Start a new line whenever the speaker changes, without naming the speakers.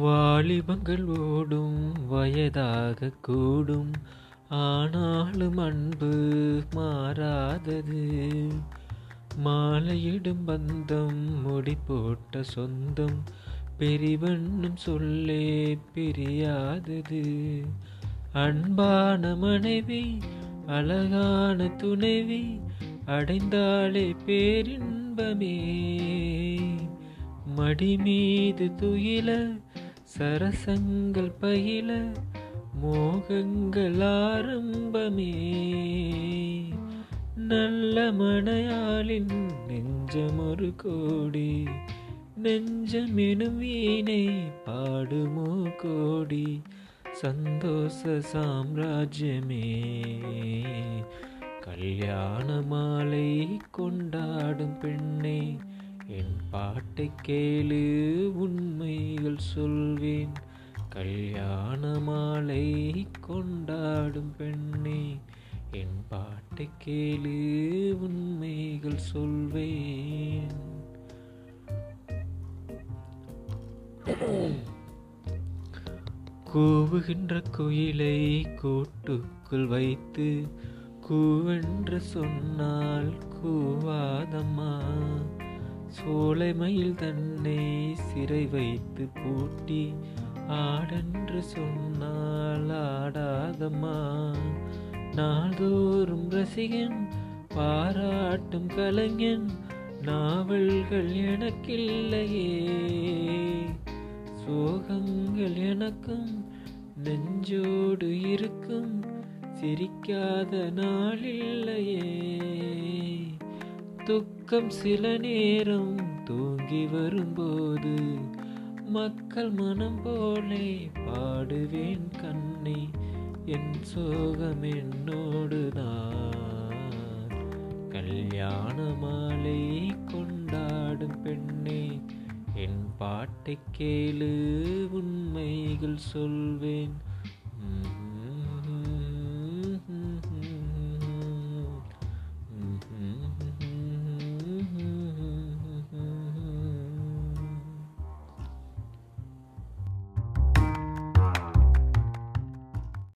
வாலிபங்கள் ஓடும் வயதாக கூடும். ஆனாலும் அன்பு மாறாதது. மாலையிடும் பந்தம் முடி போட்ட சொந்தம். பெரிவண்ணும் சொல்லே பிரியாதது. அன்பான மனைவி அழகான துணைவி அடைந்தாலே பேரின்பமே. மடி மீது துயில சரசங்கள் பயில மோகங்கள் ஆரம்பமே. நல்ல மனையாளின் நெஞ்சம் ஒரு கோடி நெஞ்சமெனும் வீணை பாடுமோ கோடி சந்தோஷ சாம்ராஜ்யமே. கல்யாண மாலை கொண்டாடும் பெண்ணே என் பாட்டை கேளு உண்மைகள் சொல்வேன். கல்யாண மாலை கொண்டாடும் பெண்ணே என் பாட்டை கேளு உண்மைகள் சொல்வேன். கூவுகின்ற குயிலை கூட்டுக்குள் வைத்து கூவென்று சொன்னால் கூவாதம்மா. சோலைமையில் தன்னை சிறை வைத்து பூட்டி ஆடென்று சொன்னால் ஆடாதம்மா நாள்தோறும் ரசிகன் பாராட்டும் கலைஞன் நாவல்கள் எனக்கில்லையே. சோகங்கள் எனக்கும் நெஞ்சோடு இருக்கும் சிரிக்காத நாளில்லையே. துக்கம் சில நேரம் தூங்கி வரும்போது மக்கள் மனம் போலே பாடுவேன் கண்ணே என் சோகம் என்னோடு நான் கல்யாண மாலை கொண்டாடும் பெண்ணே என் பாட்டை கேளு உண்மைகள் சொல்வேன் Mm-hmm.